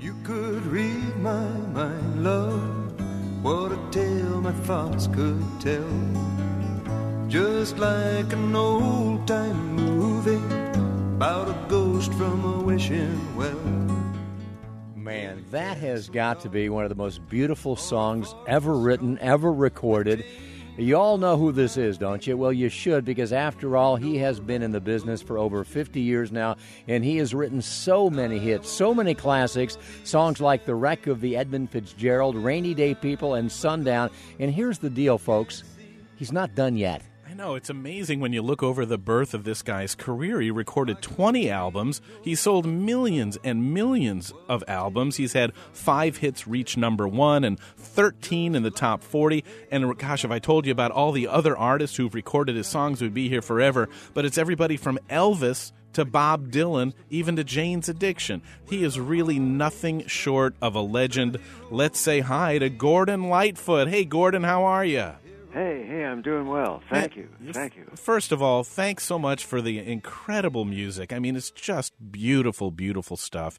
you could read my mind, love, what a tale my thoughts could tell. Just like an old time movie about a ghost from a wishing well. Man, that has got to be one of the most beautiful songs ever written, ever recorded. You all know who this is, don't you? Well, you should, because after all, he has been in the business for over 50 years now, and he has written so many hits, so many classics, songs like The Wreck of the Edmund Fitzgerald, Rainy Day People, and Sundown. And here's the deal, folks he's not done yet know. It's amazing when you look over the birth of this guy's career. He recorded 20 albums. He sold millions and millions of albums. He's had five hits reach number one and 13 in the top 40. And gosh, if I told you about all the other artists who've recorded his songs, we'd be here forever. But it's everybody from Elvis to Bob Dylan, even to Jane's Addiction. He is really nothing short of a legend. Let's say hi to Gordon Lightfoot. Hey, Gordon, how are you? Hey, hey, I'm doing well. Thank you. Thank you. First of all, thanks so much for the incredible music. I mean, it's just beautiful, beautiful stuff.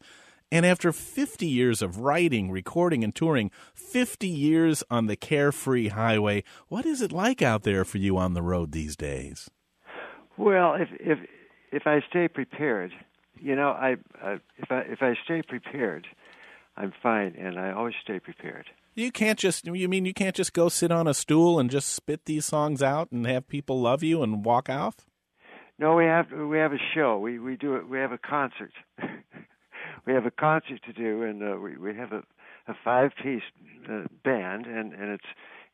And after 50 years of writing, recording, and touring, 50 years on the carefree highway, what is it like out there for you on the road these days? Well, if if if I stay prepared, you know, I, I if I if I stay prepared, I'm fine, and I always stay prepared. You can't just you mean you can't just go sit on a stool and just spit these songs out and have people love you and walk off? No, we have we have a show. We we do it. We have a concert. we have a concert to do, and uh, we we have a a five piece uh, band, and and it's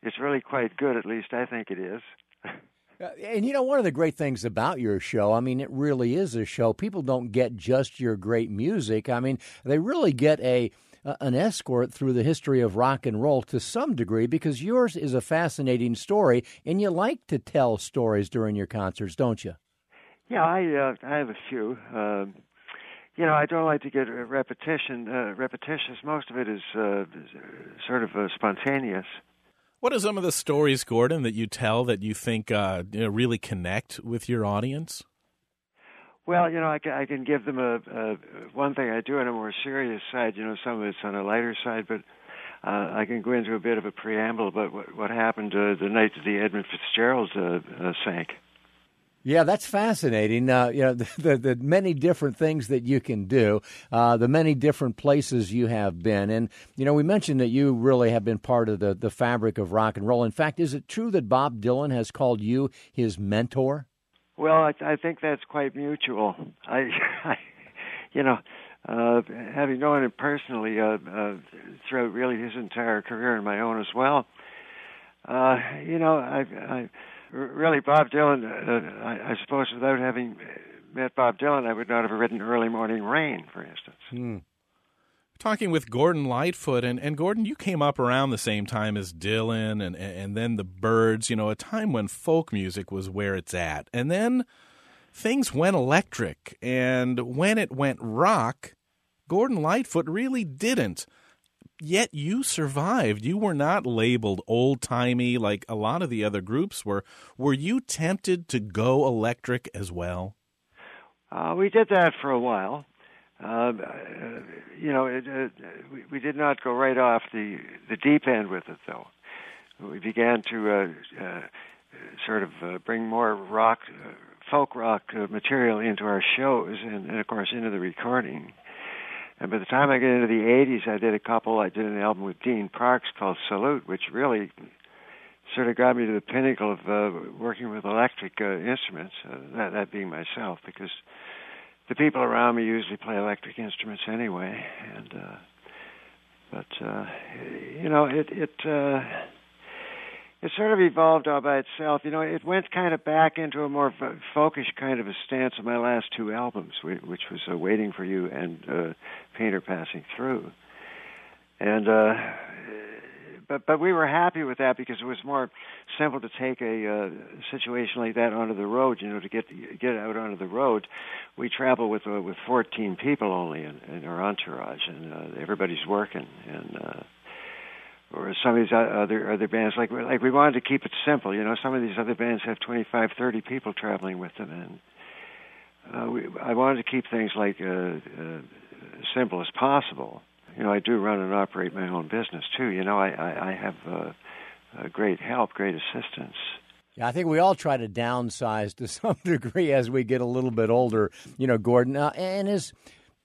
it's really quite good. At least I think it is. Uh, and you know, one of the great things about your show, I mean, it really is a show. People don't get just your great music. I mean, they really get a an escort through the history of rock and roll to some degree because yours is a fascinating story and you like to tell stories during your concerts, don't you? Yeah, I uh, I have a few. Uh, you know, I don't like to get repetition uh, repetitious. Most of it is uh, sort of uh, spontaneous. What are some of the stories, Gordon, that you tell that you think uh, you know, really connect with your audience? Well, you know, I I can give them a, a one thing I do on a more serious side. You know, some of it's on a lighter side, but uh, I can go into a bit of a preamble about what, what happened uh, the night that the Edmund Fitzgerald uh, uh, sank. Yeah, that's fascinating. Uh, you know, the, the, the, many different things that you can do, uh, the many different places you have been. And, you know, we mentioned that you really have been part of the, the fabric of rock and roll. In fact, is it true that Bob Dylan has called you his mentor? Well, I, I think that's quite mutual. I, I you know, uh, having known him personally uh, uh, throughout really his entire career and my own as well, uh, you know, I, I really Bob Dylan. Uh, I, I suppose without having met Bob Dylan, I would not have written "Early Morning Rain," for instance. Hmm talking with Gordon Lightfoot, and, and Gordon, you came up around the same time as Dylan and, and then the Byrds, you know, a time when folk music was where it's at. And then things went electric, and when it went rock, Gordon Lightfoot really didn't. Yet you survived. You were not labeled old timey like a lot of the other groups were. Were you tempted to go electric as well? Uh, we did that for a while. Uh, you know, it, uh, we, we did not go right off the the deep end with it, though. We began to uh, uh, sort of uh, bring more rock, uh, folk rock uh, material into our shows, and, and of course into the recording. And by the time I get into the '80s, I did a couple. I did an album with Dean Parks called Salute, which really sort of got me to the pinnacle of uh, working with electric uh, instruments. Uh, that, that being myself, because the people around me usually play electric instruments anyway, and uh, but uh, you know it it uh, it sort of evolved all by itself. You know, it went kind of back into a more folkish kind of a stance of my last two albums, which was uh, "Waiting for You" and uh, "Painter Passing Through," and uh, but but we were happy with that because it was more simple to take a uh, situation like that onto the road. You know, to get get out onto the road, we travel with uh, with 14 people only in, in our entourage, and uh, everybody's working. And uh, or some of these other other bands, like like we wanted to keep it simple. You know, some of these other bands have 25, 30 people traveling with them, and uh, we, I wanted to keep things like uh, uh, simple as possible you know, I do run and operate my own business too. You know, I I, I have uh, uh, great help, great assistance. Yeah, I think we all try to downsize to some degree as we get a little bit older. You know, Gordon, uh, and as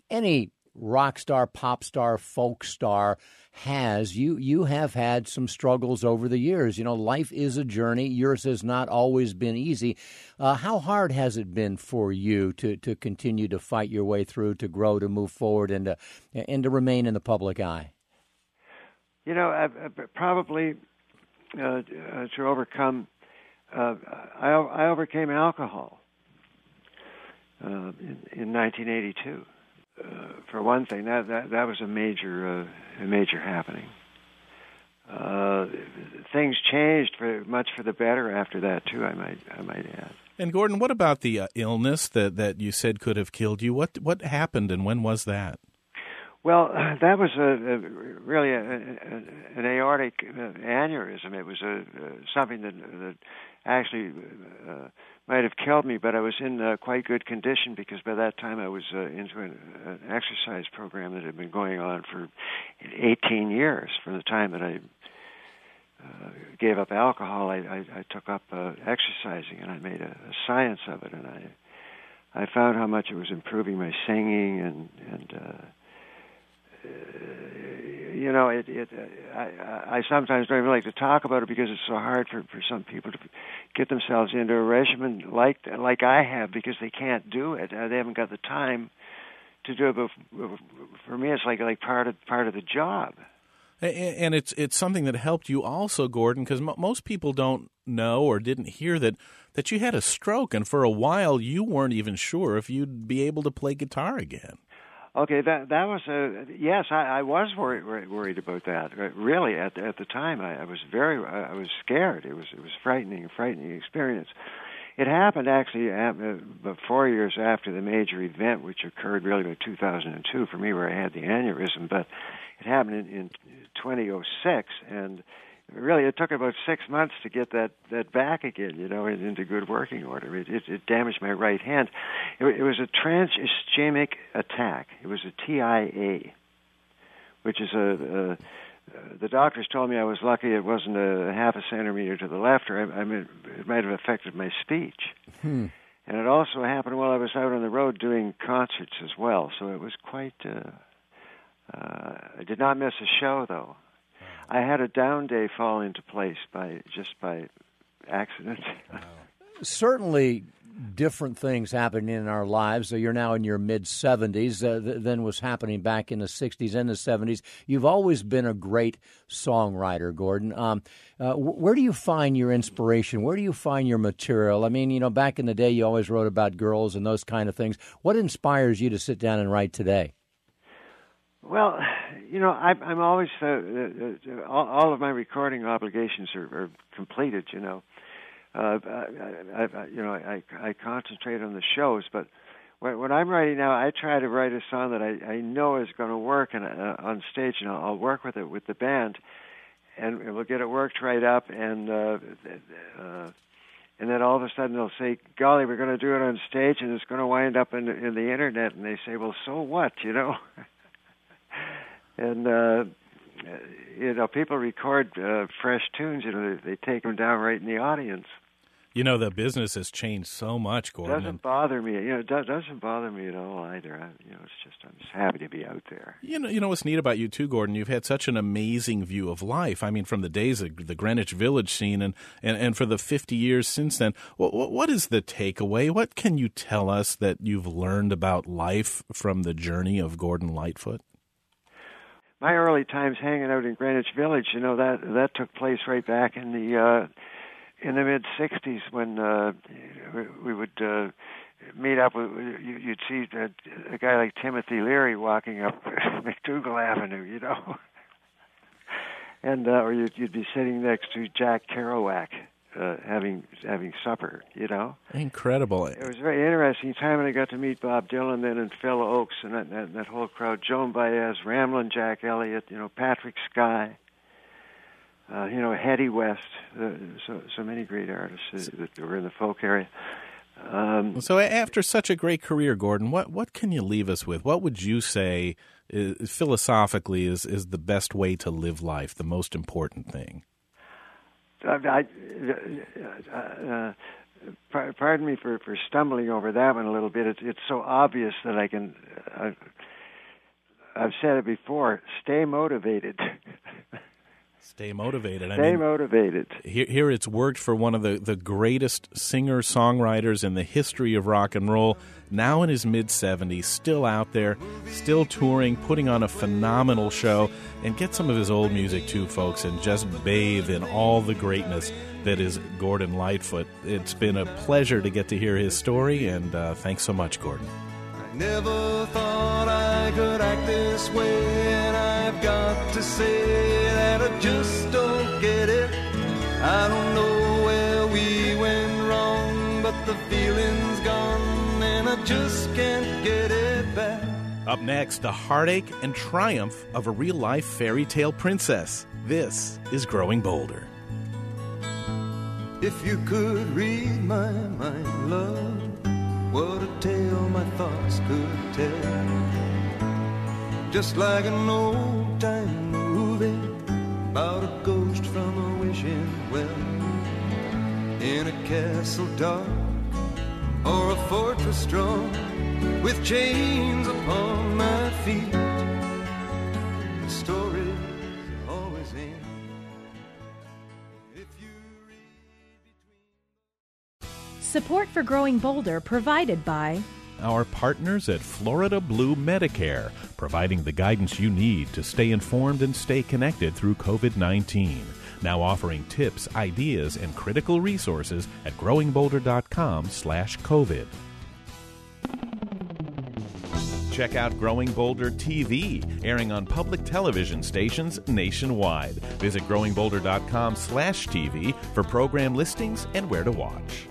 any rock star, pop star, folk star has, you you have had some struggles over the years. You know, life is a journey. Yours has not always been easy. Uh, how hard has it been for you to to continue to fight your way through, to grow, to move forward, and to and to remain in the public eye? You know, I, I probably uh, uh, to overcome. Uh, I, I overcame alcohol uh, in, in 1982 uh, for one thing, that that that was a major uh, a major happening. Uh, things changed for much for the better after that too. I might I might add. And Gordon, what about the uh, illness that that you said could have killed you? What what happened, and when was that? Well, that was a, a really a, a, an aortic uh, aneurysm. It was a, uh, something that, that actually uh, might have killed me, but I was in uh, quite good condition because by that time I was uh, into an, an exercise program that had been going on for 18 years. From the time that I uh, gave up alcohol, I, I, I took up uh, exercising, and I made a, a science of it, and I I found how much it was improving my singing and and uh, you know, it, it I, I sometimes don't even like to talk about it because it's so hard for for some people to get themselves into a regimen like like I have because they can't do it. Uh, they haven't got the time to do it. But for me, it's like like part of part of the job. And it's it's something that helped you also, Gordon, because most people don't know or didn't hear that that you had a stroke, and for a while you weren't even sure if you'd be able to play guitar again. Okay, that that was a yes. I, I was worried worried about that. Uh, really, at at the time, I, I was very I was scared. It was it was frightening, frightening experience. It happened actually uh, about four years after the major event, which occurred really in 2002 for me, where I had the aneurysm. But it happened in, in 2006, and really it took about six months to get that that back again you know into good working order it it, it damaged my right hand it, it was a transischemic attack it was a tia which is a, a the doctors told me I was lucky it wasn't a half a centimeter to the left, or I, I mean, it might have affected my speech. Hmm. And it also happened while I was out on the road doing concerts as well. So it was quite. Uh, uh, I did not miss a show though. I had a down day fall into place by just by accident. Certainly, different things happen in our lives. So you're now in your mid 70s uh, th- than was happening back in the 60s and the 70s. You've always been a great songwriter, Gordon. Um, uh, where do you find your inspiration? Where do you find your material? I mean, you know, back in the day, you always wrote about girls and those kind of things. What inspires you to sit down and write today? Well, you know, I, I'm always uh, uh, all, all of my recording obligations are, are completed. You know, uh, I, I, you know, I, I concentrate on the shows, but when, when I'm writing now, I try to write a song that I, I know is going to work and uh, on stage, and I'll, I'll work with it with the band, and we'll get it worked right up, and uh, uh, and then all of a sudden they'll say, "Golly, we're going to do it on stage, and it's going to wind up in, in the internet," and they say, "Well, so what?" You know. And uh, you know people record uh, fresh tunes. You know they, they take them down right in the audience. You know the business has changed so much, Gordon. Doesn't bother me. You know, it doesn't bother me at all either. I, you know, it's just I'm just happy to be out there. You know, you know what's neat about you too, Gordon. You've had such an amazing view of life. I mean, from the days of the Greenwich Village scene, and and, and for the 50 years since then. What, what is the takeaway? What can you tell us that you've learned about life from the journey of Gordon Lightfoot? My early times hanging out in Greenwich Village, you know that that took place right back in the uh, in the mid '60s when uh, we would uh, meet up with. You'd see a, a guy like Timothy Leary walking up MacDougal Avenue, you know, and uh, or you'd, you'd be sitting next to Jack Kerouac uh, having having supper. You know, incredible. It was a very interesting time when I got to meet Bob Dylan then and Phil Ochs and that that, that whole crowd. Joan Baez, Ramblin' Jack Elliott, you know, Patrick Sky. Uh, you know, Hedy West, uh, so so many great artists that were in the folk area. Um, so after such a great career, Gordon, what what can you leave us with? What would you say is, philosophically is is the best way to live life, the most important thing? I, I, uh, uh, pardon me for, for stumbling over that one a little bit. It's it's so obvious that I can. Uh, I've said it before. Stay motivated. Stay motivated. Stay mean, motivated. Here, here it's worked for one of the, the greatest singer songwriters in the history of rock and roll. Now in his mid 70s, still out there, still touring, putting on a phenomenal show. And get some of his old music too, folks, and just bathe in all the greatness that is Gordon Lightfoot. It's been a pleasure to get to hear his story, and uh, thanks so much, Gordon. I never thought I could act this way, and I've got to say that I just don't get it. I don't know where we went wrong, but the feeling's gone, and I just can't get it back. Up next, the heartache and triumph of a real life fairy tale princess. This is Growing Bolder. If you could read my mind, love, what a tale my thoughts could tell. Just like an old time movie about a ghost from a wishing well. In a castle dark or a fortress strong with chains upon my feet. The story always ends. Support for Growing Bolder provided by our partners at Florida Blue Medicare, providing the guidance you need to stay informed and stay connected through COVID 19. Now offering tips, ideas, and critical resources at growingbolder.com slash COVID. Check out Growing Bolder TV, airing on public television stations nationwide. Visit growingbolder.com slash TV for program listings and where to watch.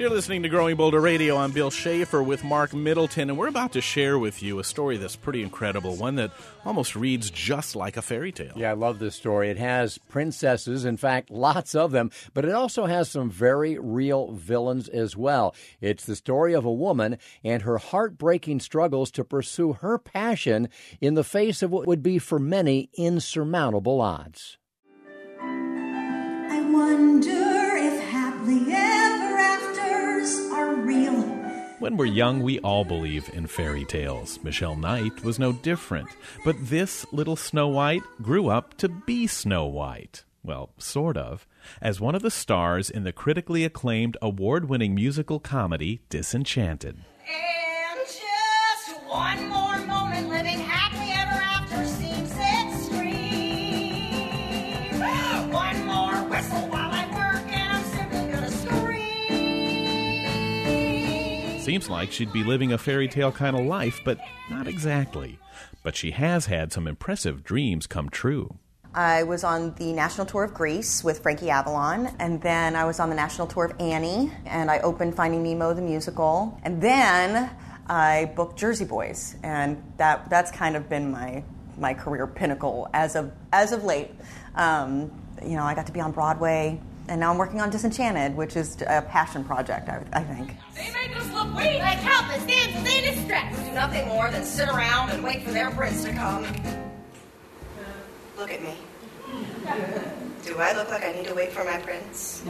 You're listening to Growing Bolder Radio. I'm Bill Schaefer with Marc Middleton, and we're about to share with you a story that's pretty incredible, one that almost reads just like a fairy tale. Yeah, I love this story. It has princesses, in fact, lots of them, but it also has some very real villains as well. It's the story of a woman and her heartbreaking struggles to pursue her passion in the face of what would be for many insurmountable odds. I wonder if happily ever are real. When we're young, we all believe in fairy tales. Michelle Knight was no different. But this little Snow White grew up to be Snow White. Well, sort of. As one of the stars in the critically acclaimed award winning musical comedy Disenchanted. And just one more Seems like she'd be living a fairy tale kind of life, but not exactly. But she has had some impressive dreams come true. I was on the national tour of Grease with Frankie Avalon, and then I was on the national tour of Annie, and I opened Finding Nemo the musical, and then I booked Jersey Boys, and that that's kind of been my my career pinnacle as of as of late. Um, you know, I got to be on Broadway, and now I'm working on Disenchanted, which is a passion project, I, I think. They make us look weak, like helpless damsels in distress. Do nothing more than sit around and wait for their prince to come. Look at me. Do I look like I need to wait for my prince?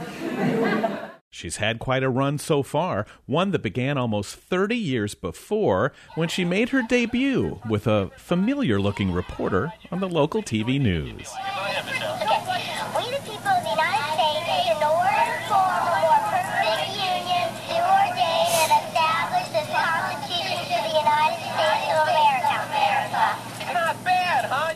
She's had quite a run so far, one that began almost 30 years before when she made her debut with a familiar looking reporter on the local TV news.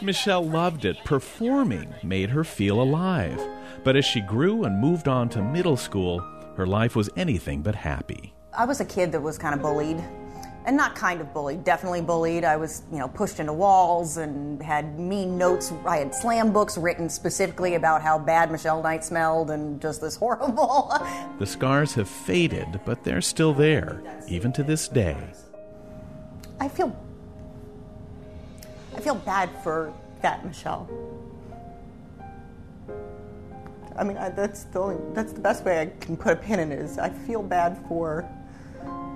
Michelle loved it. Performing made her feel alive. But as she grew and moved on to middle school, her life was anything but happy. I was a kid that was kind of bullied. And not kind of bullied, definitely bullied. I was, you know, pushed into walls and had mean notes. I had slam books written specifically about how bad Michelle Knight smelled and just this horrible. the scars have faded, but they're still there, even to this day. I feel I feel bad for that Michelle. I mean, I, that's the only, that's the best way I can put a pin in it. Is I feel bad for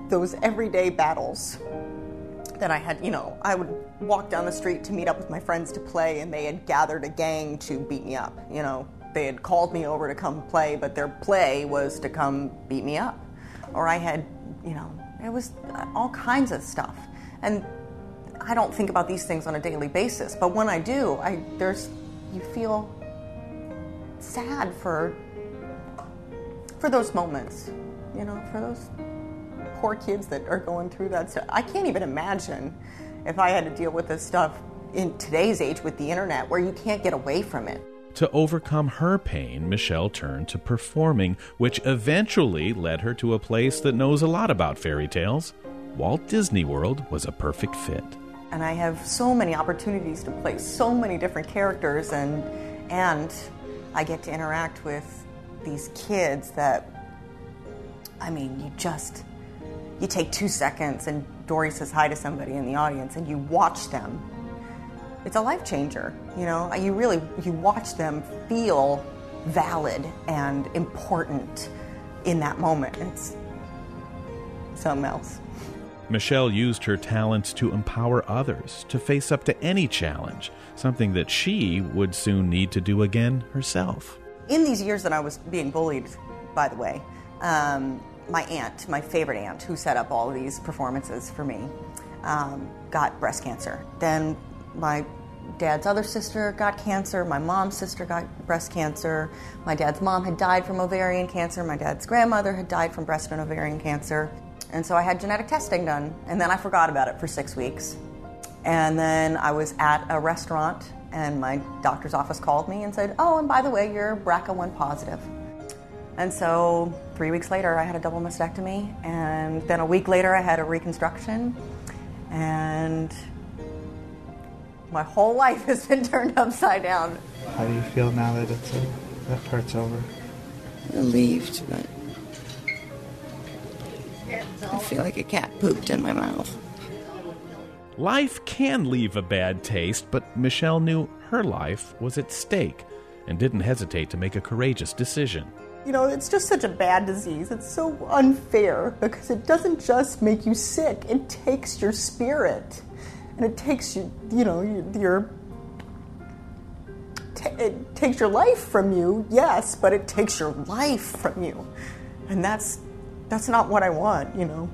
those everyday battles that I had. You know, I would walk down the street to meet up with my friends to play, and they had gathered a gang to beat me up. You know, they had called me over to come play, but their play was to come beat me up. Or I had, you know, it was all kinds of stuff. And I don't think about these things on a daily basis, but when I do, I there's you feel sad for for those moments, you know, for those poor kids that are going through that stuff. I can't even imagine if I had to deal with this stuff in today's age with the internet where you can't get away from it. To overcome her pain, Michelle turned to performing, which eventually led her to a place that knows a lot about fairy tales. Walt Disney World was a perfect fit. And I have so many opportunities to play so many different characters and and I get to interact with these kids that I mean, you just you take 2 seconds and Dory says hi to somebody in the audience and you watch them it's a life changer. You know, uh, you really you watch them feel valid and important in that moment. It's something else. Michelle used her talents to empower others to face up to any challenge, something that she would soon need to do again herself. In these years that I was being bullied, by the way, um, my aunt, my favorite aunt, who set up all these performances for me, um, got breast cancer. Then my dad's other sister got cancer. My mom's sister got breast cancer. My dad's mom had died from ovarian cancer. My dad's grandmother had died from breast and ovarian cancer. And so I had genetic testing done. And then I forgot about it for six weeks. And then I was at a restaurant, and my doctor's office called me and said, Oh, and by the way, you're BRCA1 positive. And so three weeks later, I had a double mastectomy. And then a week later, I had a reconstruction. And my whole life has been turned upside down. How do you feel now that it's uh, that part's over? Relieved, but I feel like a cat pooped in my mouth. Life can leave a bad taste, but Michelle knew her life was at stake and didn't hesitate to make a courageous decision. You know, it's just such a bad disease. It's so unfair because it doesn't just make you sick, it takes your spirit and it takes you, you know, your it takes your life from you, yes, but it takes your life from you, and that's that's not what I want, you know.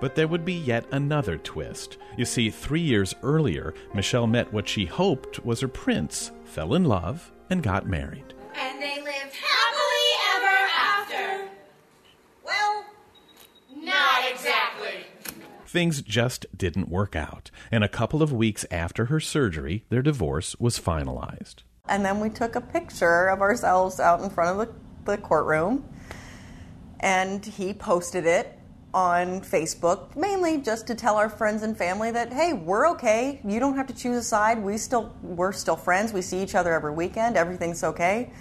But there would be yet another twist. You see, three years earlier, Michelle met what she hoped was her prince, fell in love, and got married. And they lived happily ever after. Well, not exactly. Things just didn't work out, and a couple of weeks after her surgery, their divorce was finalized. And then we took a picture of ourselves out in front of the, the courtroom, and he posted it on Facebook, mainly just to tell our friends and family that hey, we're okay. You don't have to choose a side. We still we're still friends. We see each other every weekend. Everything's okay.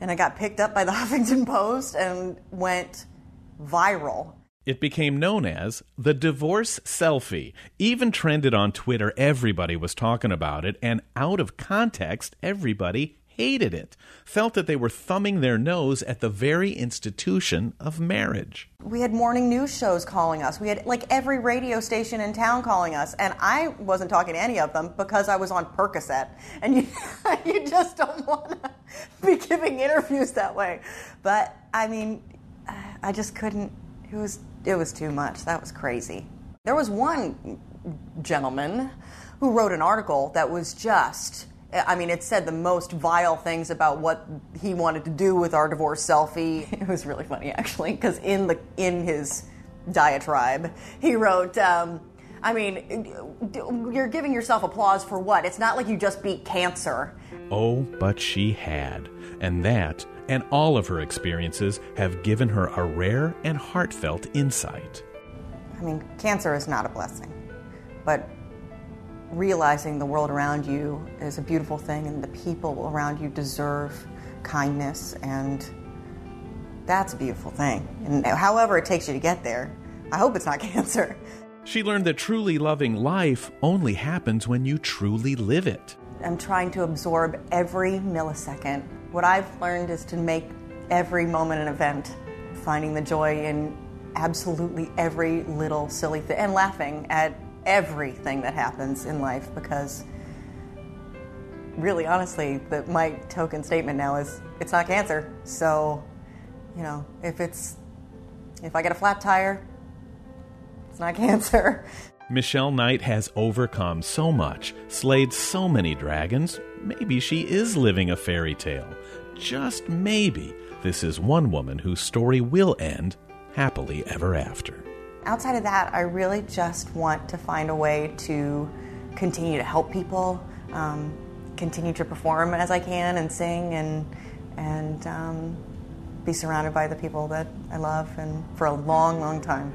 And I got picked up by the Huffington Post and went viral it became known as the divorce selfie. Even trended on Twitter, everybody was talking about it, and out of context, everybody hated it, felt that they were thumbing their nose at the very institution of marriage. We had morning news shows calling us. We had like every radio station in town calling us, and I wasn't talking to any of them because I was on Percocet, and you, you just don't want to be giving interviews that way. But I mean, I just couldn't. It was it was too much. That was crazy. There was one gentleman who wrote an article that was just I mean, it said the most vile things about what he wanted to do with our divorce selfie. It was really funny, actually, because in the in his diatribe, he wrote, um, "I mean, you're giving yourself applause for what? It's not like you just beat cancer." Oh, but she had, and that and all of her experiences have given her a rare and heartfelt insight. I mean, cancer is not a blessing, but realizing the world around you is a beautiful thing and the people around you deserve kindness and that's a beautiful thing. And however it takes you to get there, I hope it's not cancer. She learned that truly loving life only happens when you truly live it. I'm trying to absorb every millisecond what I've learned is to make every moment an event, finding the joy in absolutely every little silly thing and laughing at everything that happens in life because really honestly the, my token statement now is it's not cancer so you know if it's if i get a flat tire it's not cancer Michelle Knight has overcome so much, slayed so many dragons. Maybe she is living a fairy tale. Just maybe this is one woman whose story will end happily ever after. Outside of that i really just want to find a way to continue to help people um, continue to perform as i can and sing and and um, be surrounded by the people that i love and for a long long time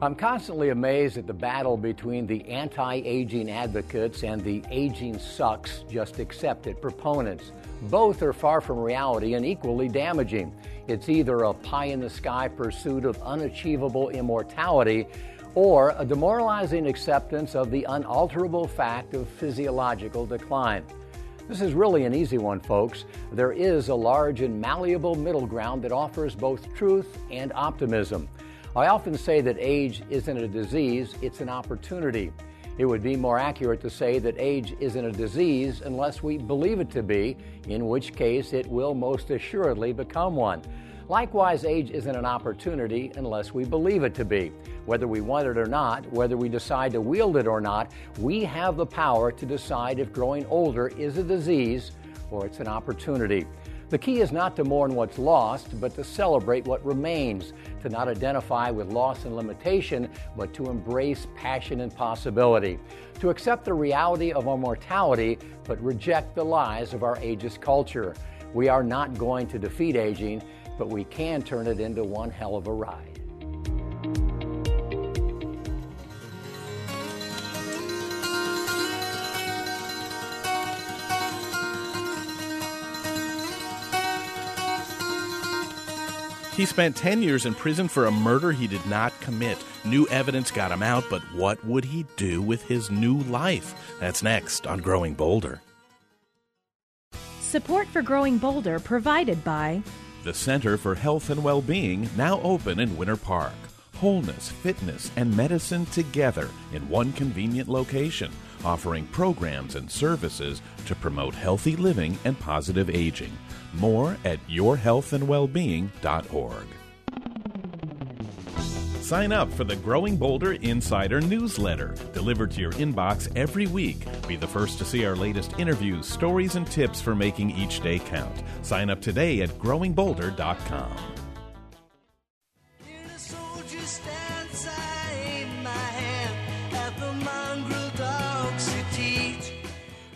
I'm constantly amazed at the battle between the anti aging advocates and the aging sucks, just accept it proponents. Both are far from reality and equally damaging. It's either a pie in the sky pursuit of unachievable immortality or a demoralizing acceptance of the unalterable fact of physiological decline. This is really an easy one, folks. There is a large and malleable middle ground that offers both truth and optimism. I often say that age isn't a disease, it's an opportunity. It would be more accurate to say that age isn't a disease unless we believe it to be, in which case it will most assuredly become one. Likewise, age isn't an opportunity unless we believe it to be. Whether we want it or not, whether we decide to wield it or not, we have the power to decide if growing older is a disease or it's an opportunity. The key is not to mourn what's lost, but to celebrate what remains, to not identify with loss and limitation, but to embrace passion and possibility, to accept the reality of our mortality, but reject the lies of our ageist culture. We are not going to defeat aging, but we can turn it into one hell of a ride. He spent 10 years in prison for a murder he did not commit. New evidence got him out, but what would he do with his new life? That's next on Growing Bolder. Support for Growing Bolder provided by The Center for Health and Well-Being, now open in Winter Park. Wholeness, fitness, and medicine together in one convenient location, offering programs and services to promote healthy living and positive aging. More at yourhealthandwellbeing.org. Sign up for the Growing Bolder Insider newsletter, delivered to your inbox every week. Be the first to see our latest interviews, stories, and tips for making each day count. Sign up today at growingbolder.com.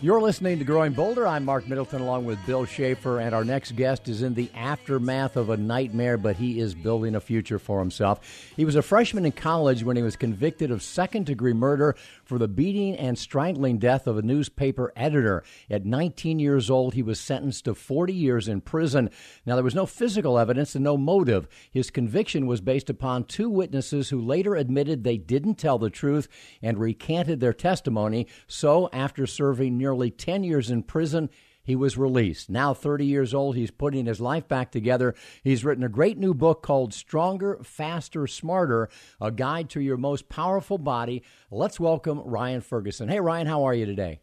You're listening to Growing Bolder. I'm Marc Middleton along with Bill Schaefer, and our next guest is in the aftermath of a nightmare, but he is building a future for himself. He was a freshman in college when he was convicted of second degree murder for the beating and strangling death of a newspaper editor. At 19 years old, he was sentenced to 40 years in prison. Now, there was no physical evidence and no motive. His conviction was based upon two witnesses who later admitted they didn't tell the truth and recanted their testimony. So, after serving nearly 10 years in prison, he was released. Now 30 years old, he's putting his life back together. He's written a great new book called Stronger, Faster, Smarter, a guide to your most powerful body. Let's welcome Ryan Ferguson. Hey, Ryan, how are you today?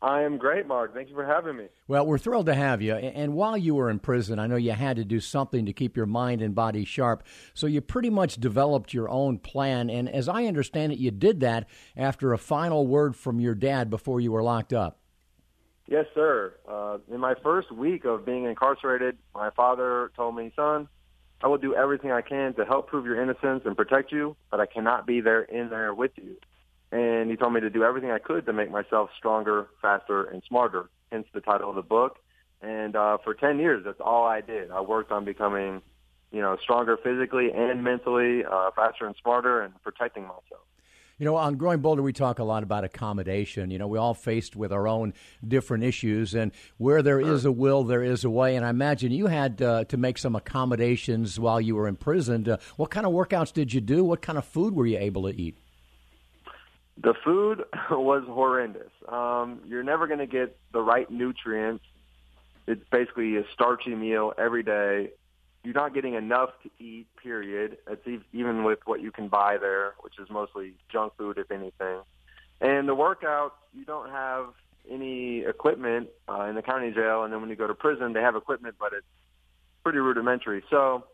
I am great, Marc. Thank you for having me. Well, we're thrilled to have you. And while you were in prison, I know you had to do something to keep your mind and body sharp. So you pretty much developed your own plan. And as I understand it, you did that after a final word from your dad before you were locked up. Yes, sir. Uh, in my first week of being incarcerated, my father told me, son, I will do everything I can to help prove your innocence and protect you, but I cannot be there in there with you. And he told me to do everything I could to make myself stronger, faster, and smarter, hence the title of the book. And uh, for 10 years, that's all I did. I worked on becoming, you know, stronger physically and mentally, uh, faster and smarter, and protecting myself. You know, on Growing Bolder, we talk a lot about accommodation. You know, we all faced with our own different issues, and where there is a will, there is a way. And I imagine you had uh, to make some accommodations while you were imprisoned. Uh, what kind of workouts did you do? What kind of food were you able to eat? The food was horrendous. Um, you're never going to get the right nutrients. It's basically a starchy meal every day you're not getting enough to eat. Period. It's even with what you can buy there, which is mostly junk food, if anything. And the workouts, you don't have any equipment uh, in the county jail, and then when you go to prison, they have equipment, but it's pretty rudimentary. So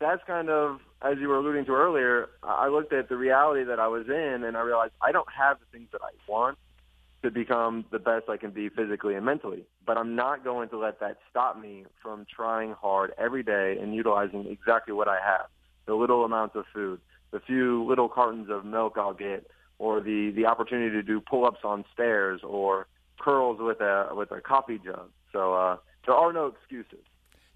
that's kind of, as you were alluding to earlier, I looked at the reality that I was in, and I realized I don't have the things that I want to become the best I can be physically and mentally. But I'm not going to let that stop me from trying hard every day and utilizing exactly what I have. The little amounts of food, the few little cartons of milk I'll get, or the, the opportunity to do pull-ups on stairs or curls with a, with a coffee jug. So uh, there are no excuses.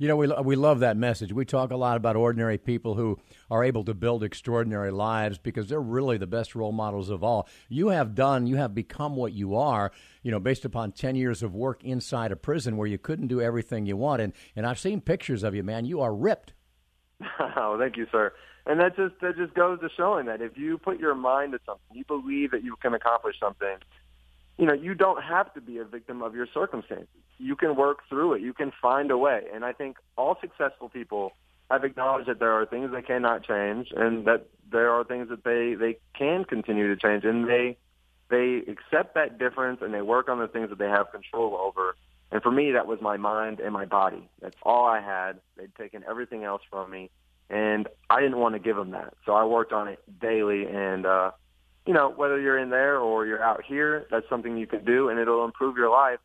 You know, we, we love that message. We talk a lot about ordinary people who are able to build extraordinary lives because they're really the best role models of all. You have done, you have become what you are, you know, based upon 10 years of work inside a prison where you couldn't do everything you want. And, and I've seen pictures of you, man. You are ripped. oh, thank you, sir. And that just that just goes to showing that if you put your mind to something, you believe that you can accomplish something, you know, you don't have to be a victim of your circumstances. You can work through it. You can find a way. And I think all successful people have acknowledged that there are things they cannot change and that there are things that they, they can continue to change and they they accept that difference and they work on the things that they have control over. And for me that was my mind and my body. That's all I had. They'd taken everything else from me and I didn't want to give them that. So I worked on it daily and uh you know, whether you're in there or you're out here, that's something you can do, and it'll improve your life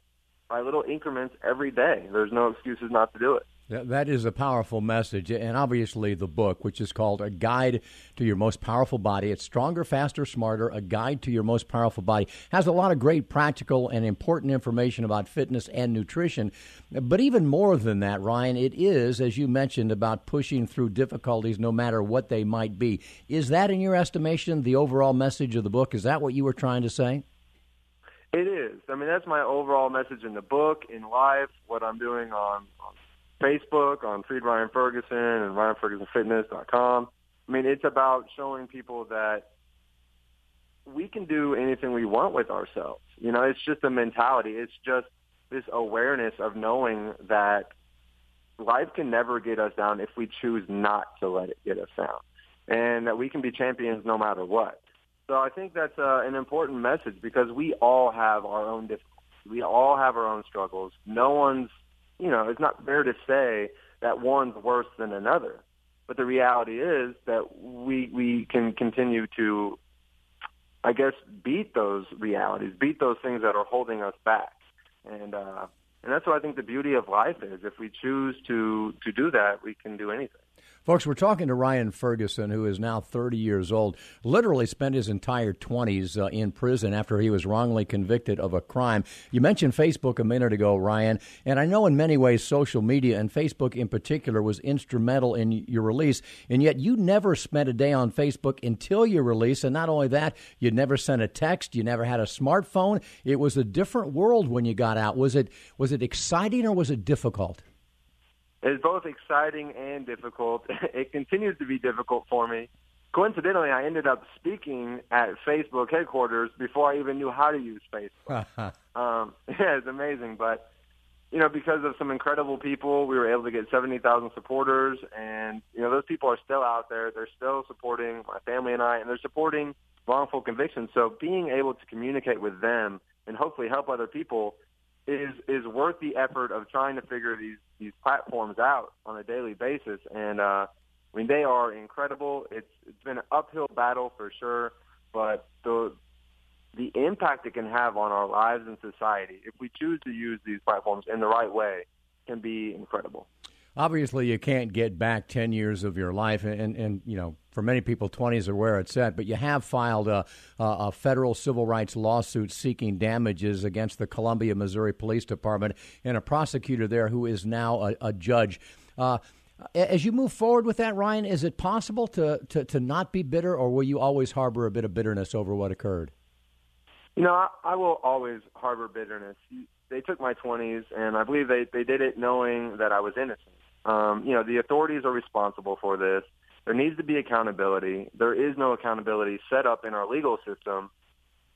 by little increments every day. There's no excuses not to do it. That is a powerful message. And obviously, the book, which is called A Guide to Your Most Powerful Body, it's Stronger, Faster, Smarter, A Guide to Your Most Powerful Body, has a lot of great practical and important information about fitness and nutrition. But even more than that, Ryan, it is, as you mentioned, about pushing through difficulties no matter what they might be. Is that, in your estimation, the overall message of the book? Is that what you were trying to say? It is. I mean, that's my overall message in the book, in life, what I'm doing on, on Facebook, on Freed Ryan Ferguson and RyanFergusonFitness.com. I mean, it's about showing people that we can do anything we want with ourselves. You know, it's just a mentality. It's just this awareness of knowing that life can never get us down if we choose not to let it get us down, and that we can be champions no matter what. So I think that's uh, an important message because we all have our own difficulties. We all have our own struggles. No one's you know, it's not fair to say that one's worse than another. But the reality is that we we can continue to, I guess, beat those realities, beat those things that are holding us back, and uh, and that's what I think the beauty of life is. If we choose to to do that, we can do anything. Folks, we're talking to Ryan Ferguson, who is now 30 years old, literally spent his entire 20s uh, in prison after he was wrongly convicted of a crime. You mentioned Facebook a minute ago, Ryan, and I know in many ways social media, and Facebook in particular, was instrumental in your release, and yet you never spent a day on Facebook until your release, and not only that, you never sent a text, you never had a smartphone. It was a different world when you got out. Was it, was it exciting or was it difficult? It's both exciting and difficult. It continues to be difficult for me. Coincidentally, I ended up speaking at Facebook headquarters before I even knew how to use Facebook. um, yeah, it's amazing. But, you know, because of some incredible people, we were able to get 70,000 supporters. And, you know, those people are still out there. They're still supporting my family and I, and they're supporting wrongful convictions. So being able to communicate with them and hopefully help other people is is worth the effort of trying to figure these these platforms out on a daily basis. And uh, I mean, they are incredible. It's it's been an uphill battle for sure, but the the impact it can have on our lives and society, if we choose to use these platforms in the right way, can be incredible. Obviously, you can't get back 10 years of your life, and, and, you know, for many people, 20s are where it's at, but you have filed a, a, federal civil rights lawsuit seeking damages against the Columbia, Missouri Police Department and a prosecutor there who is now a, a judge. Uh, As you move forward with that, Ryan, is it possible to, to, to not be bitter, or will you always harbor a bit of bitterness over what occurred? You know, I, I will always harbor bitterness. They took my 20s, and I believe they, they did it knowing that I was innocent. Um, you know, the authorities are responsible for this. There needs to be accountability. There is no accountability set up in our legal system.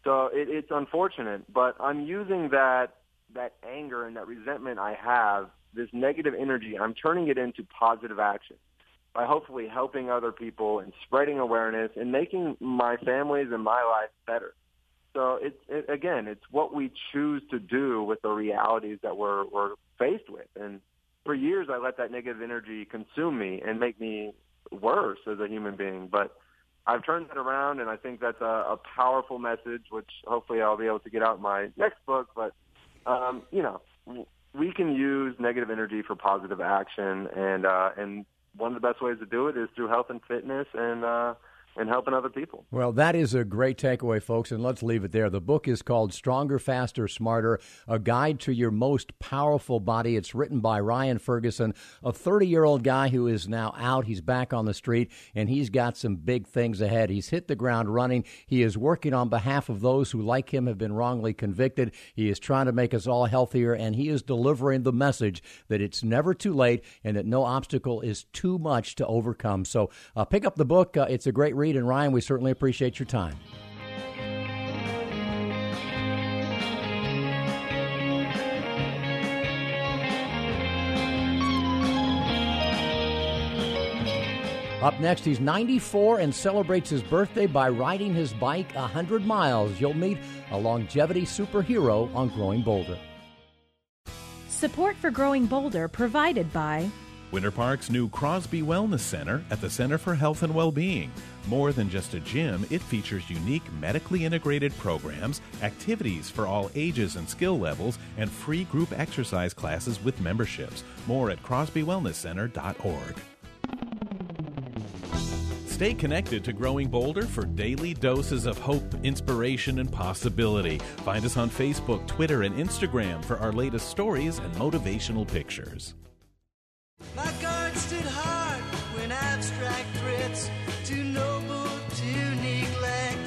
So it, it's unfortunate, but I'm using that that anger and that resentment I have, this negative energy, I'm turning it into positive action by hopefully helping other people and spreading awareness and making my families and my life better. So it's it, again, it's what we choose to do with the realities that we're we're faced with. And for years, I let that negative energy consume me and make me worse as a human being. But I've turned that around, and I think that's a, a powerful message, which hopefully I'll be able to get out in my next book. But um, you know, we can use negative energy for positive action, and uh, and one of the best ways to do it is through health and fitness and uh, and helping other people. Well, that is a great takeaway, folks, and let's leave it there. The book is called Stronger, Faster, Smarter A Guide to Your Most Powerful Body. It's written by Ryan Ferguson, a 30 year old guy who is now out. He's back on the street, and he's got some big things ahead. He's hit the ground running. He is working on behalf of those who, like him, have been wrongly convicted. He is trying to make us all healthier, and he is delivering the message that it's never too late and that no obstacle is too much to overcome. So uh, pick up the book. Uh, it's a great read. And Ryan, we certainly appreciate your time. Up next, he's 94 and celebrates his birthday by riding his bike 100 miles. You'll meet a longevity superhero on Growing Bolder. Support for Growing Bolder provided by Winter Park's new Crosby Wellness Center at the Center for Health and Well-Being. More than just a gym, it features unique medically integrated programs, activities for all ages and skill levels, and free group exercise classes with memberships. More at crosbywellnesscenter.org. Stay connected to Growing Bolder for daily doses of hope, inspiration, and possibility. Find us on Facebook, Twitter, and Instagram for our latest stories and motivational pictures. My guard stood hard when abstract threats noble to neglect.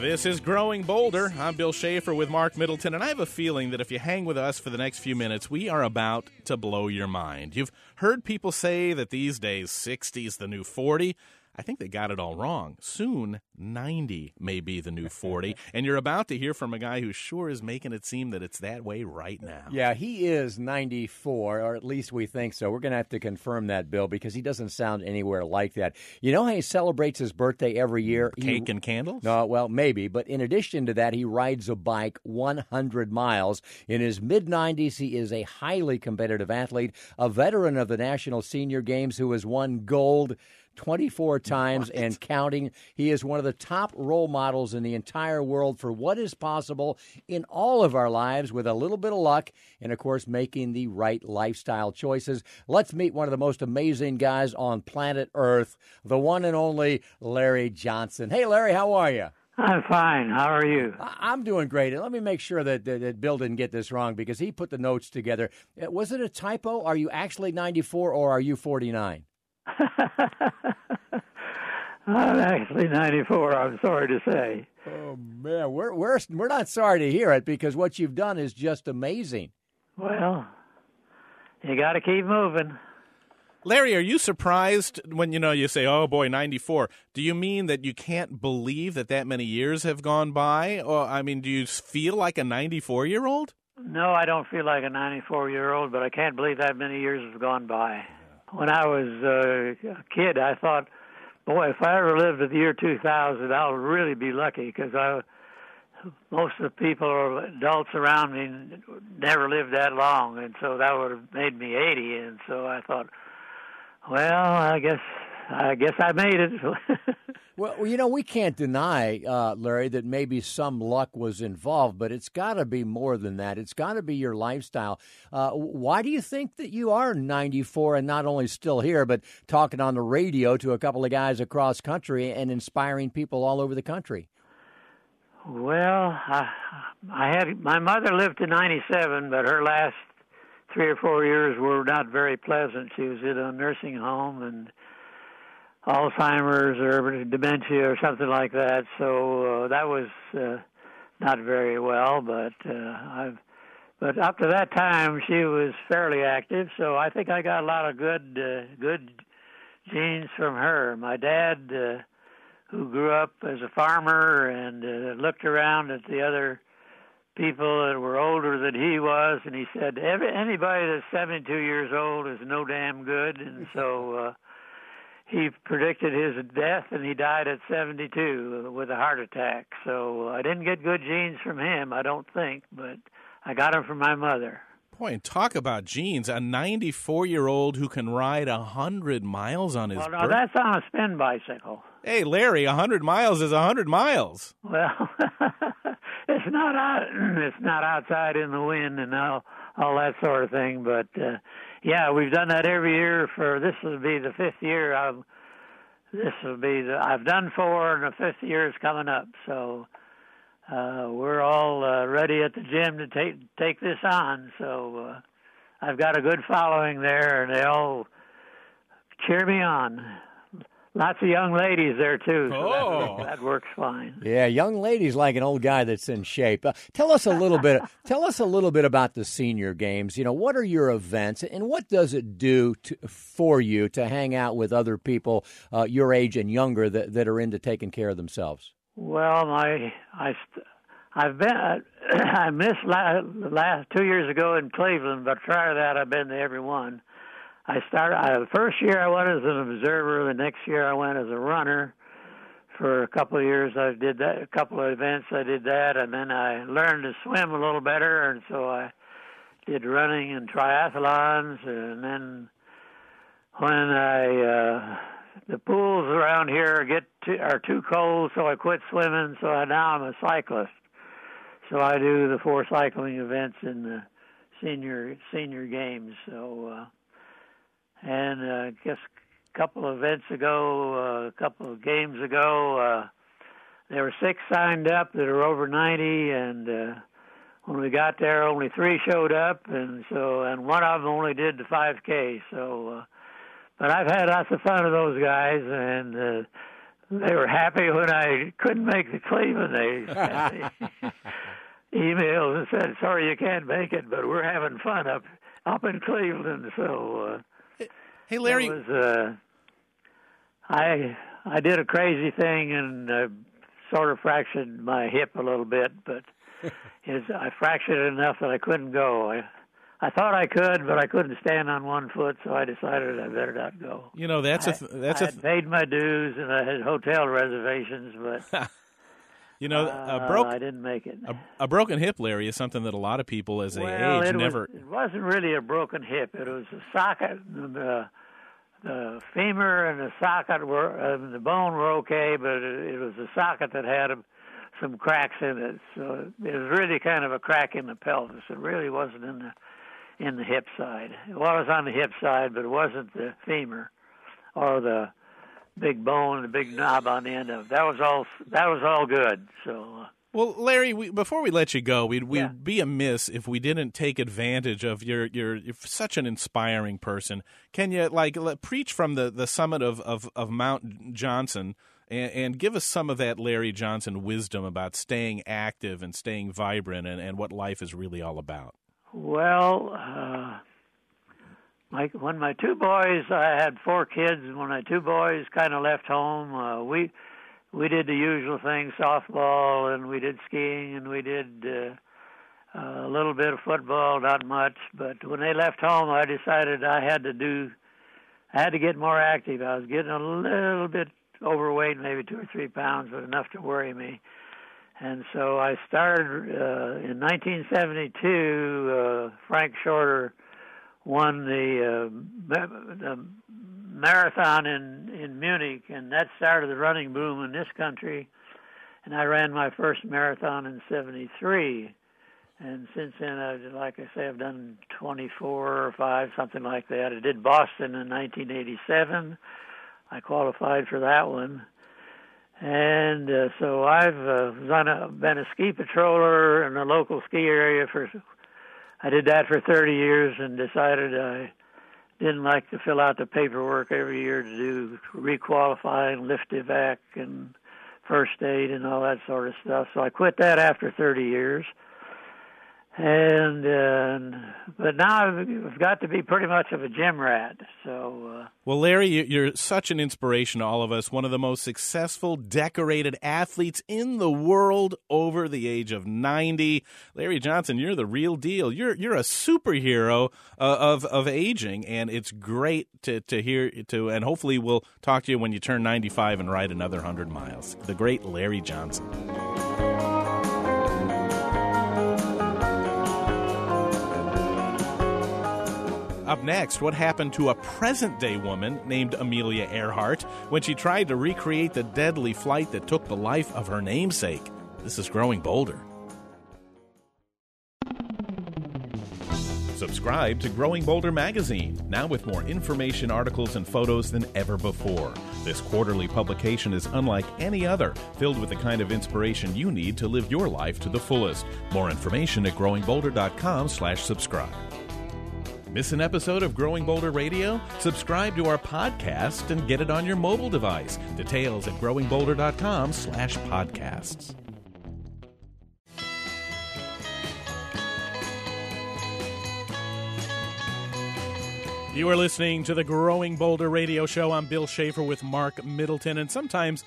This is Growing Bolder. I'm Bill Schaefer with Marc Middleton, and I have a feeling that if you hang with us for the next few minutes, we are about to blow your mind. You've heard people say that these days 60 is the new 40. I think they got it all wrong. Soon, 90 may be the new 40. and you're about to hear from a guy who sure is making it seem that it's that way right now. Yeah, he is 94, or at least we think so. We're going to have to confirm that, Bill, because he doesn't sound anywhere like that. You know how he celebrates his birthday every year? Cake he, and candles? No, well, maybe. But in addition to that, he rides a bike 100 miles. In his mid 90s, he is a highly competitive athlete, a veteran of the National Senior Games who has won gold 24 times what? and counting. He is one of the top role models in the entire world for what is possible in all of our lives with a little bit of luck and, of course, making the right lifestyle choices. Let's meet one of the most amazing guys on planet Earth, the one and only Larry Johnson. Hey, Larry, how are you? I'm fine. How are you? I'm doing great. And let me make sure that, that, that, Bill didn't get this wrong because he put the notes together. Uh, was it a typo? Are you actually 94 or are you 49? I'm actually 94. I'm sorry to say. Oh man, we're we're we're not sorry to hear it because what you've done is just amazing. Well, you got to keep moving. Larry, are you surprised when you know you say, "Oh boy, 94"? Do you mean that you can't believe that that many years have gone by, or I mean, do you feel like a 94-year-old? No, I don't feel like a 94-year-old, but I can't believe that many years have gone by. When I was uh, a kid, I thought boy, if I ever lived to the year 2000, I'll really be lucky because I most of the people or adults around me never lived that long, and so that would have made me 80. And so I thought, well, I guess I guess I made it. well, you know, we can't deny, uh, Larry, that maybe some luck was involved, but it's got to be more than that. It's got to be your lifestyle. Uh, why do you think that you are 94 and not only still here, but talking on the radio to a couple of guys across country and inspiring people all over the country? Well, I, I had my mother lived to 97, but her last three or four years were not very pleasant. She was in a nursing home and Alzheimer's or dementia or something like that. So uh, that was uh, not very well. But uh, I've but up to that time she was fairly active. So I think I got a lot of good uh, good genes from her. My dad, uh, who grew up as a farmer and uh, looked around at the other people that were older than he was, and he said, Every, anybody that's 72 years old is no damn good. And so uh, he predicted his death, and he died at 72 with a heart attack. So I didn't get good genes from him, I don't think, but I got them from my mother. Boy, and talk about genes. A 94 year old who can ride 100 miles on his Well, no, birth- that's on a spin bicycle. Hey, Larry, 100 miles is 100 miles. Well, it's not out, it's not outside in the wind and all all that sort of thing. But uh, yeah, we've done that every year for this will be the fifth year. I've, this will be the I've done four, and the fifth year is coming up. So uh, we're all uh, ready at the gym to take take this on. So uh, I've got a good following there, and they all cheer me on. Lots of young ladies there too, so Oh. that, that works fine. Yeah, young ladies like an old guy that's in shape. Uh, tell us a little bit. Tell us a little bit about the senior games. You know, what are your events, and what does it do to, for you to hang out with other people uh, your age and younger that, that are into taking care of themselves? Well, my I. I've been I missed last, last two years ago in Cleveland, but prior to that I've been to every one. I started I, the first year I went as an observer. The next year I went as a runner. For a couple of years I did that. A couple of events I did that, and then I learned to swim a little better, and so I did running and triathlons, and then when I uh the pools around here get too, are too cold, so I quit swimming. So I, now I'm a cyclist. So I do the four cycling events in the senior senior games. So uh, and uh, I guess a couple of events ago, uh, a couple of games ago, uh, there were six signed up that are over 90, and uh, when we got there, only three showed up, and so and one of them only did the 5K. So. Uh, but I've had lots of fun with those guys, and uh, they were happy when I couldn't make the Cleveland. They sent me emails and said, "Sorry you can't make it, but we're having fun up up in Cleveland." So, uh, hey, Larry, was, uh, I I did a crazy thing and uh, sort of fractured my hip a little bit, but it's, I fractured it enough that I couldn't go. I, I thought I could, but I couldn't stand on one foot, so I decided I better not go. You know, that's a th- that's I a th- paid my dues and I had hotel reservations, but you know, uh, a broke I didn't make it. a, a broken hip, Larry, is something that a lot of people as they well, age it never. Was, it wasn't really a broken hip. It was a socket. The, the femur and the socket were, uh, the bone were okay, but it, it was the socket that had a, some cracks in it. So it was really kind of a crack in the pelvis. It really wasn't in the in the hip side. It was on the hip side, but it wasn't the femur or the big bone, a big knob on the end of it. That was all. That was all good. So. Uh, Well, Larry, we, before we let you go, we'd, we'd be amiss if we didn't take advantage of your, your you're such an inspiring person. Can you like let, preach from the, the summit of, of, of Mount Johnson and, and give us some of that Larry Johnson wisdom about staying active and staying vibrant and, and what life is really all about? Well, uh, my when my two boys, I had four kids. When my two boys kind of left home, uh, we we did the usual thing: softball, and we did skiing, and we did uh, a little bit of football, not much. But when they left home, I decided I had to do, I had to get more active. I was getting a little bit overweight, maybe two or three pounds, but enough to worry me. And so I started uh, in 1972. Uh, Frank Shorter won the, uh, the marathon in in Munich, and that started the running boom in this country. And I ran my first marathon in '73. And since then, I, like I say, I've done 24 or five, something like that. I did Boston in 1987. I qualified for that one. And uh, so I've uh, done a, been a ski patroller in a local ski area for I did that for 30 years and decided I didn't like to fill out the paperwork every year to do requalifying, lift evac, and first aid and all that sort of stuff. So I quit that after 30 years and uh, but now I've got to be pretty much of a gym rat. So, uh, well, Larry, you're such an inspiration to all of us. One of the most successful, decorated athletes in the world over the age of ninety. Larry Johnson, you're the real deal. You're you're a superhero uh, of of aging, and it's great to to hear to. And hopefully, we'll talk to you when you turn ninety five and ride another hundred miles. The great Larry Johnson. Up next, what happened to a present day woman named Amelia Earhart when she tried to recreate the deadly flight that took the life of her namesake? This is Growing Bolder. Subscribe to Growing Bolder magazine, now with more information, articles, and photos than ever before. This quarterly publication is unlike any other, filled with the kind of inspiration you need to live your life to the fullest. More information at growingbolder.com/subscribe. Miss an episode of Growing Bolder Radio? Subscribe to our podcast and get it on your mobile device. Details at growingbolder.com slash podcasts. You are listening to the Growing Bolder Radio Show. I'm Bill Schaefer with Marc Middleton, and sometimes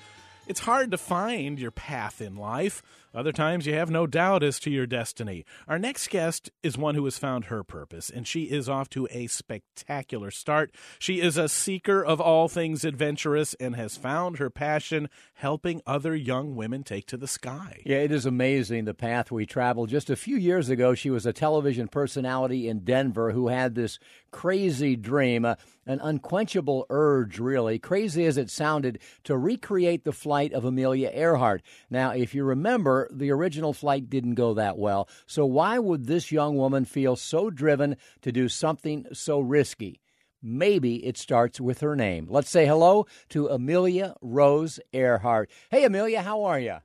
it's hard to find your path in life. Other times you have no doubt as to your destiny. Our next guest is one who has found her purpose, and she is off to a spectacular start. She is a seeker of all things adventurous and has found her passion helping other young women take to the sky. Yeah, it is amazing the path we traveled. Just a few years ago, she was a television personality in Denver who had this crazy dream, uh, an unquenchable urge, really, crazy as it sounded, to recreate the flight of Amelia Earhart. Now, if you remember, the original flight didn't go that well. So, why would this young woman feel so driven to do something so risky? Maybe it starts with her name. Let's say hello to Amelia Rose Earhart. Hey, Amelia, how are you?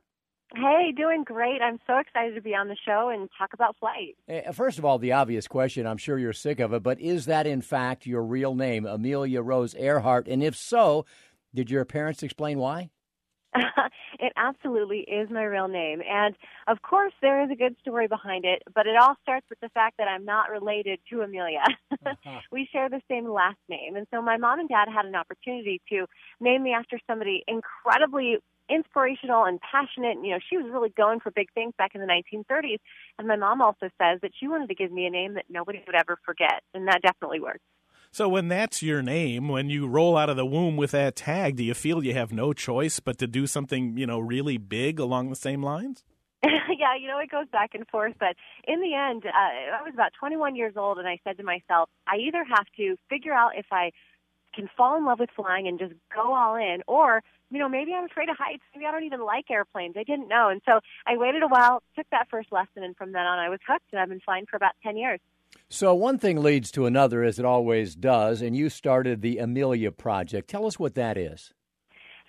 Hey, doing great. I'm so excited to be on the show and talk about flight. Eh, first of all, the obvious question, I'm sure you're sick of it, but is that in fact your real name, Amelia Rose Earhart? And if so, did your parents explain why? it absolutely is my real name. And of course, there is a good story behind it, but it all starts with the fact that I'm not related to Amelia. uh-huh. We share the same last name. And so my mom and dad had an opportunity to name me after somebody incredibly inspirational and passionate. You know, she was really going for big things back in the 1930s. And my mom also says that she wanted to give me a name that nobody would ever forget. And that definitely worked. So when that's your name, when you roll out of the womb with that tag, do you feel you have no choice but to do something, you know, really big along the same lines? yeah, you know, it goes back and forth. But in the end, uh, I was about 21 years old, and I said to myself, I either have to figure out if I can fall in love with flying and just go all in, or you know, maybe I'm afraid of heights. Maybe I don't even like airplanes. I didn't know. And so I waited a while, took that first lesson, and from then on I was hooked, and I've been flying for about 10 years. So, one thing leads to another, as it always does, and you started the Amelia Project. Tell us what that is.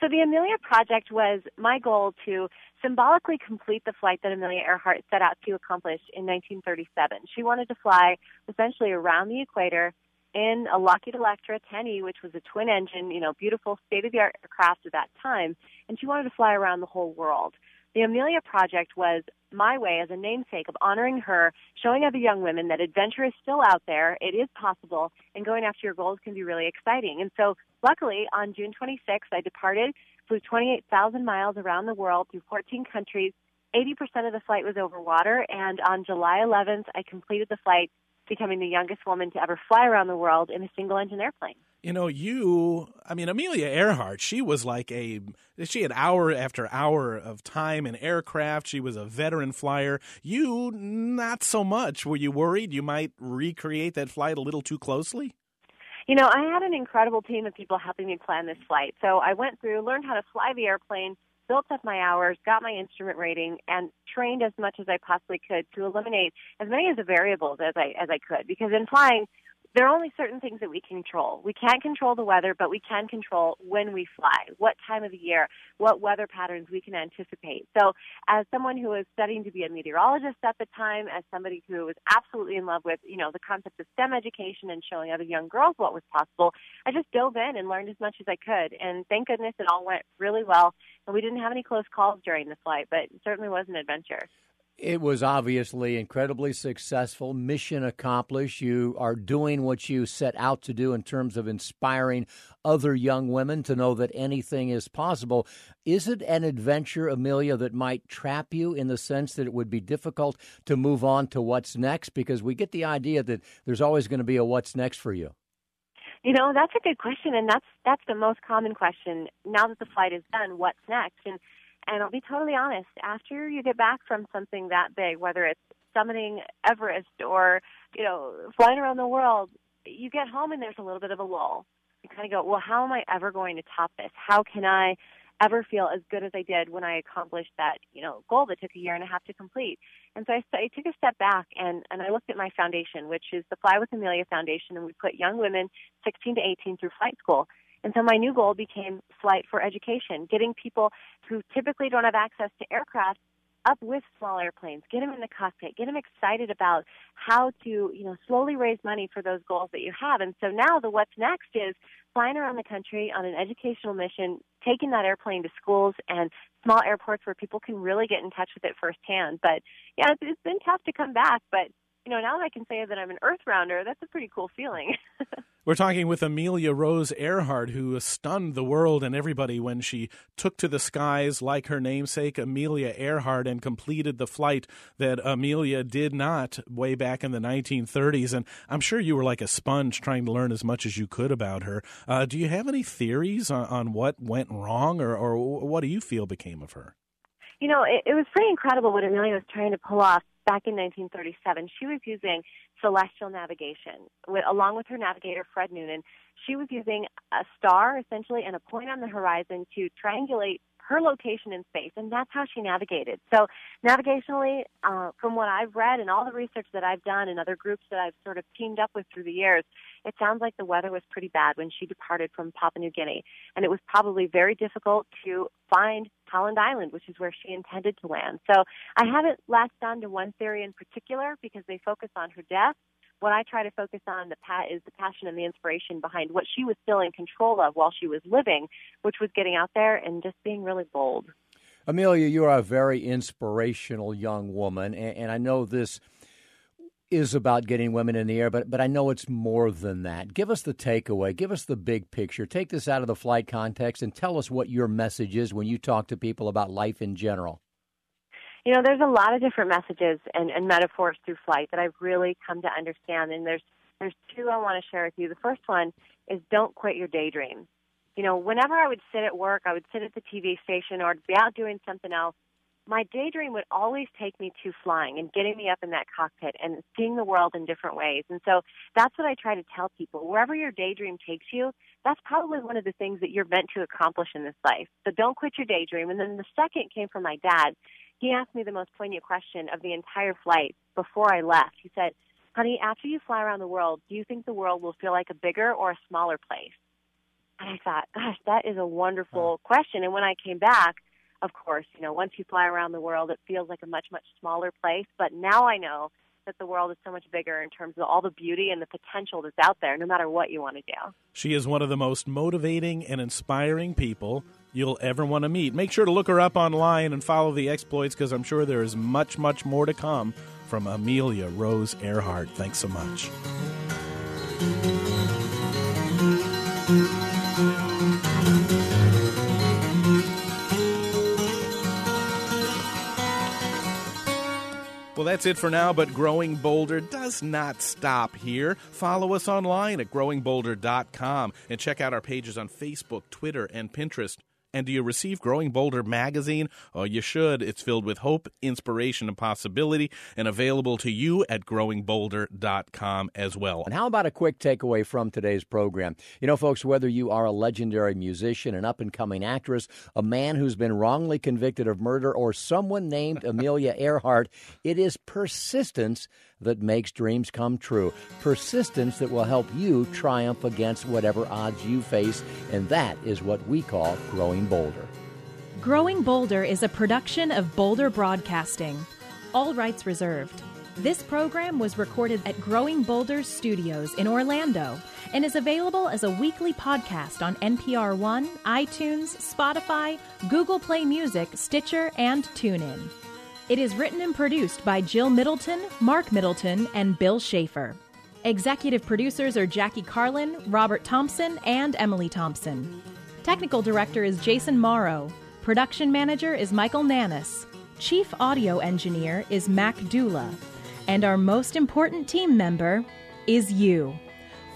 So, the Amelia Project was my goal to symbolically complete the flight that Amelia Earhart set out to accomplish in 1937. She wanted to fly essentially around the equator in a Lockheed Electra 10E, which was a twin engine, you know, beautiful state of the art aircraft at that time, and she wanted to fly around the whole world. The Amelia Project was my way as a namesake of honoring her, showing other young women that adventure is still out there, it is possible, and going after your goals can be really exciting. And so, luckily, on June 26th, I departed, flew 28,000 miles around the world through 14 countries. 80% of the flight was over water, and on July 11th, I completed the flight, becoming the youngest woman to ever fly around the world in a single engine airplane you know, you, I mean, Amelia Earhart, she was like a, she had hour after hour of time in aircraft. She was a veteran flyer. You, not so much. Were you worried you might recreate that flight a little too closely? You know, I had an incredible team of people helping me plan this flight. So I went through, learned how to fly the airplane, built up my hours, got my instrument rating, and trained as much as I possibly could to eliminate as many of the variables as I as I could. Because in flying, there are only certain things that we control. We can't control the weather, but we can control when we fly, what time of the year, what weather patterns we can anticipate. So, as someone who was studying to be a meteorologist at the time, as somebody who was absolutely in love with, you know, the concept of STEM education and showing other young girls what was possible, I just dove in and learned as much as I could. And thank goodness it all went really well. And we didn't have any close calls during the flight, but it certainly was an adventure. It was obviously incredibly successful, mission accomplished. You are doing what you set out to do in terms of inspiring other young women to know that anything is possible. Is it an adventure, Amelia, that might trap you in the sense that it would be difficult to move on to what's next? Because we get the idea that there's always going to be a what's next for you. You know, that's a good question, and that's that's the most common question. Now that the flight is done, what's next? And and I'll be totally honest, after you get back from something that big, whether it's summiting Everest or, you know, flying around the world, you get home and there's a little bit of a lull. You kind of go, well, how am I ever going to top this? How can I ever feel as good as I did when I accomplished that, you know, goal that took a year and a half to complete? And so I, I took a step back and, and I looked at my foundation, which is the Fly with Amelia Foundation, and we put young women 16 to 18 through flight school. And so my new goal became flight for education, getting people who typically don't have access to aircraft up with small airplanes, get them in the cockpit, get them excited about how to, you know, slowly raise money for those goals that you have. And so now the what's next is flying around the country on an educational mission, taking that airplane to schools and small airports where people can really get in touch with it firsthand. But yeah, it's, it's been tough to come back, but you know, now that I can say that I'm an earth rounder, that's a pretty cool feeling. We're talking with Amelia Rose Earhart, who stunned the world and everybody when she took to the skies like her namesake, Amelia Earhart, and completed the flight that Amelia did not way back in the 1930s. And I'm sure you were like a sponge trying to learn as much as you could about her. Uh, do you have any theories on, on what went wrong, or, or what do you feel became of her? You know, it, it was pretty incredible what Amelia was trying to pull off back in 1937. She was using celestial navigation with, along with her navigator Fred Noonan. She was using a star essentially and a point on the horizon to triangulate her location in space, and that's how she navigated. So, navigationally, uh, from what I've read and all the research that I've done and other groups that I've sort of teamed up with through the years, it sounds like the weather was pretty bad when she departed from Papua New Guinea, and it was probably very difficult to find Howland Island, which is where she intended to land. So, I haven't latched on to one theory in particular because they focus on her death what I try to focus on the pat is the passion and the inspiration behind what she was still in control of while she was living, which was getting out there and just being really bold. Amelia, you are a very inspirational young woman, and, and I know this is about getting women in the air, but but I know it's more than that. Give us the takeaway. Give us the big picture. Take this out of the flight context and tell us what your message is when you talk to people about life in general. You know, there's a lot of different messages and, and metaphors through flight that I've really come to understand, and there's there's two I want to share with you. The first one is don't quit your daydream. You know, whenever I would sit at work, I would sit at the TV station or be out doing something else. My daydream would always take me to flying and getting me up in that cockpit and seeing the world in different ways. And so that's what I try to tell people. Wherever your daydream takes you, that's probably one of the things that you're meant to accomplish in this life. So don't quit your daydream. And then the second came from my dad he asked me the most poignant question of the entire flight before I left. He said, Honey, after you fly around the world, do you think the world will feel like a bigger or a smaller place? And I thought, gosh, that is a wonderful question. And when I came back, of course, you know, once you fly around the world, it feels like a much, much smaller place. But now I know that the world is so much bigger in terms of all the beauty and the potential that's out there, no matter what you want to do. She is one of the most motivating and inspiring people you'll ever want to meet. Make sure to look her up online and follow the exploits because I'm sure there is much, much more to come from Amelia Rose Earhart. Thanks so much. Well, that's it for now, but Growing Bolder does not stop here. Follow us online at growingbolder.com and check out our pages on Facebook, Twitter, and Pinterest. And do you receive Growing Bolder magazine? Oh, you should. It's filled with hope, inspiration, and possibility, and available to you at growingbolder.com as well. And how about a quick takeaway from today's program? You know, folks, whether you are a legendary musician, an up and coming actress, a man who's been wrongly convicted of murder, or someone named Amelia Earhart, it is persistence that makes dreams come true. Persistence that will help you triumph against whatever odds you face, and that is what we call growing bolder. Growing Bolder is a production of Bolder Broadcasting. All rights reserved. This program was recorded at Growing Bolder Studios in Orlando and is available as a weekly podcast on NPR One, iTunes, Spotify, Google Play Music, Stitcher, and TuneIn. It is written and produced by Jill Middleton, Marc Middleton, and Bill Schaefer. Executive producers are Jackie Carlin, Robert Thompson, and Emily Thompson. Technical director is Jason Morrow. Production manager is Michael Nannis. Chief audio engineer is Mac Dula. And our most important team member is you.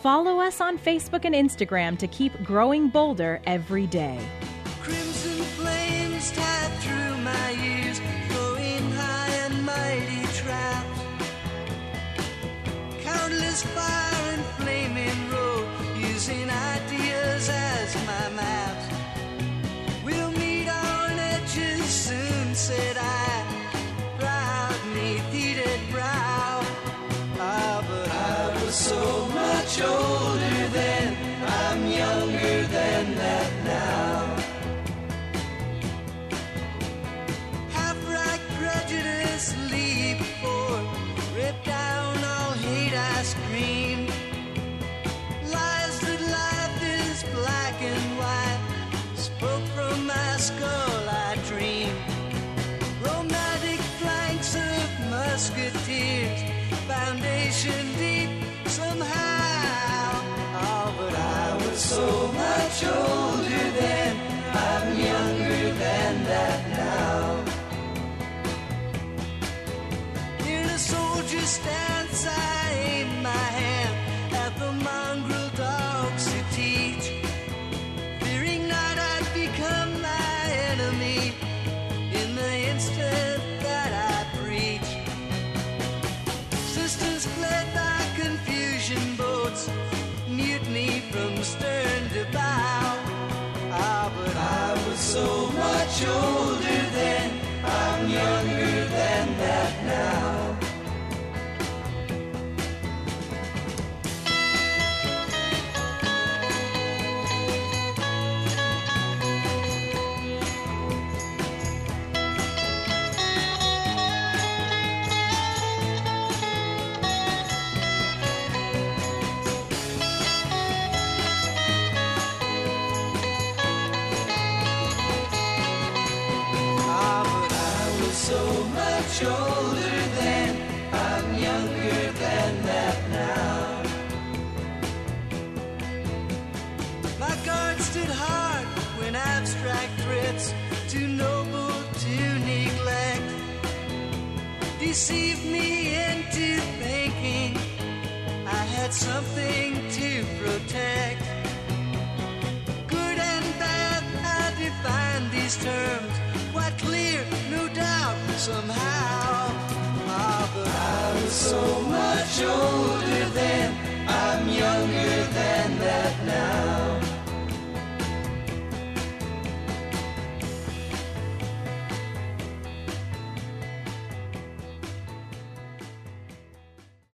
Follow us on Facebook and Instagram to keep growing bolder every day. Countless fire and flaming road, using ideas as my maps. We'll meet on edges soon, said I, proud neath heated brow. Ah, but I was so much older